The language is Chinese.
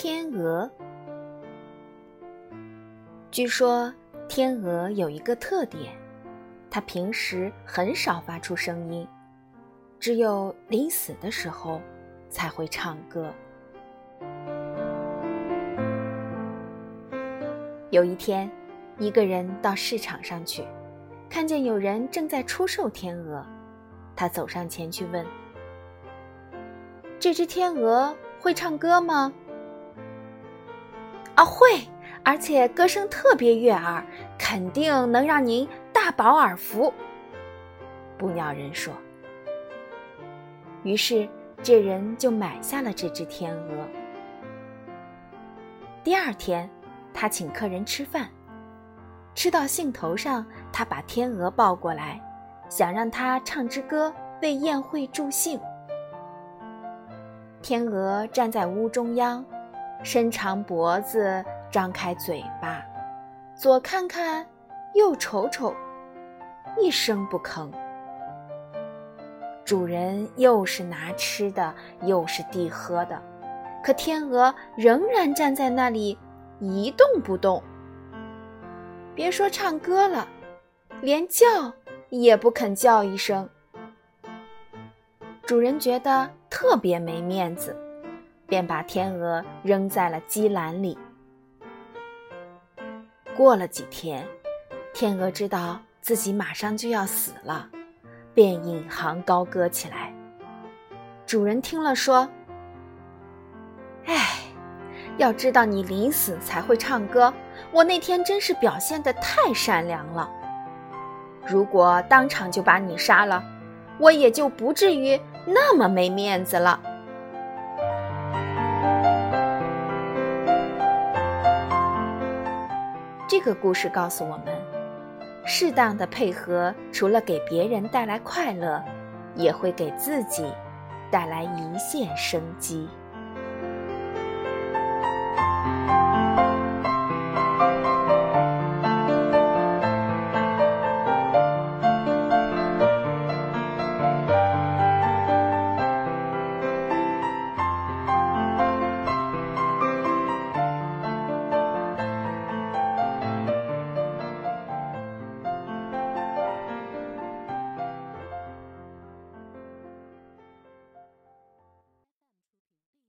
天鹅。据说天鹅有一个特点，它平时很少发出声音，只有临死的时候才会唱歌。有一天，一个人到市场上去，看见有人正在出售天鹅，他走上前去问：“这只天鹅会唱歌吗？”“啊，会，而且歌声特别悦耳，肯定能让您大饱耳福。”捕鸟人说。于是，这人就买下了这只天鹅。第二天。他请客人吃饭，吃到兴头上，他把天鹅抱过来，想让它唱支歌为宴会助兴。天鹅站在屋中央，伸长脖子，张开嘴巴，左看看，右瞅瞅，一声不吭。主人又是拿吃的，又是递喝的，可天鹅仍然站在那里。一动不动，别说唱歌了，连叫也不肯叫一声。主人觉得特别没面子，便把天鹅扔在了鸡篮里。过了几天，天鹅知道自己马上就要死了，便引吭高歌起来。主人听了说：“哎。”要知道你临死才会唱歌，我那天真是表现的太善良了。如果当场就把你杀了，我也就不至于那么没面子了。这个故事告诉我们，适当的配合，除了给别人带来快乐，也会给自己带来一线生机。